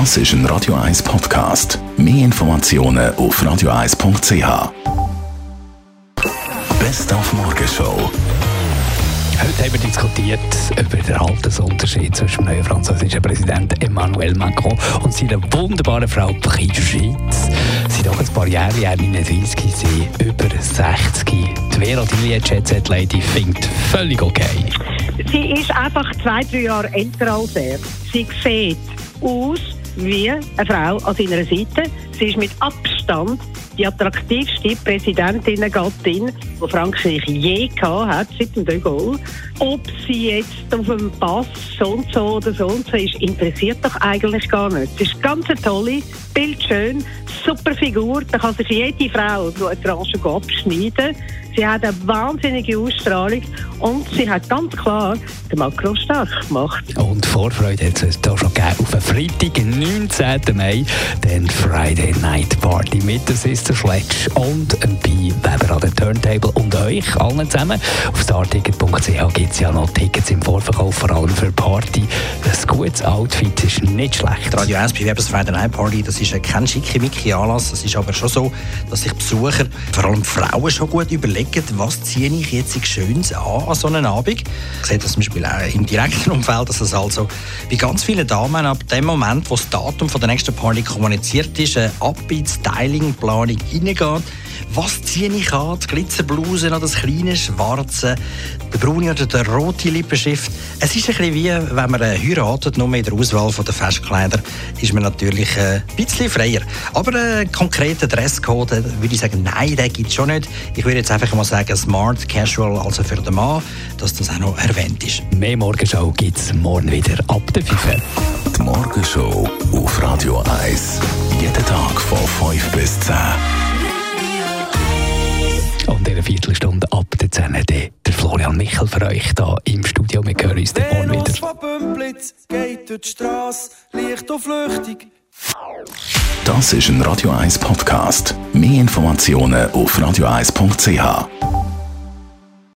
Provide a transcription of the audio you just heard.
Das ist ein Radio 1 Podcast. Mehr Informationen auf radio1.ch. Best auf Morgenshow. Heute haben wir diskutiert über den Altersunterschied zwischen dem neuen französischen Präsidenten Emmanuel Macron und seiner wunderbaren Frau Brigitte Schweiz. Sie sind doch ein paar Jahre, ja 39, sie über 60. Die Vera Dillier, Jet Lady, findet völlig okay. Sie ist einfach zwei, drei Jahre älter als er. Sie sieht aus wie eine Frau an seiner Seite. Sie ist mit Abstand die attraktivste Präsidentinnen-Gattin, die Frankreich je gehabt hat, seit dem De Gaulle. Ob sie jetzt auf dem Pass so und so oder so und so ist, interessiert doch eigentlich gar nicht. Sie ist ganz eine tolle, bildschön, super Figur. Da kann sich jede Frau so eine Tranche abschneiden. Sie hat eine wahnsinnige Ausstrahlung und sie hat ganz klar den Makro stark gemacht. Und Vorfreude hat es da schon gegeben auf einen Freitag, 19. Mai, den Friday Night Party mit der Sister Sledge und ein Bi Weber an der Turntable und euch allen zusammen. Auf starticket.ch gibt es ja noch Tickets im Vorverkauf, vor allem für Party. Ein gutes Outfit ist nicht schlecht. Radio 1 bei Webers Friday Night Party, das ist kein schickimicki Anlass. Es ist aber schon so, dass sich Besucher, vor allem Frauen, schon gut überlegen, was ziehe ich jetzt Schönes an an so einem Abend. Ich sehe das zum Beispiel auch im direkten Umfeld, dass es also bei ganz vielen Damen ab dem Moment, wo das Datum von der nächsten Party kommuniziert ist, eine Abbild, Styling, Planung reingeht. Was ziehe ich an? Die Glitzerbluse oder das kleine schwarze, der braune oder der rote Lippenstift? Es ist ein bisschen wie, wenn man heiratet, nur in der Auswahl der Festkleider ist man natürlich ein bisschen freier. Aber einen konkreten Dresscode würde ich sagen, nein, den gibt es schon nicht. Ich würde jetzt einfach mal sagen, smart, casual, also für den Mann, dass das auch noch erwähnt ist. Mehr Morgenshow gibt es morgen wieder ab der 5. Die Morgenshow auf Radio 1. Jeden Tag von 5 bis 10. Michel für euch hier im Studio. Wir hören uns dann morgen wieder. von Bümplitz geht durch die Straße, leicht und flüchtig. Das ist ein Radio 1 Podcast. Mehr Informationen auf radio1.ch.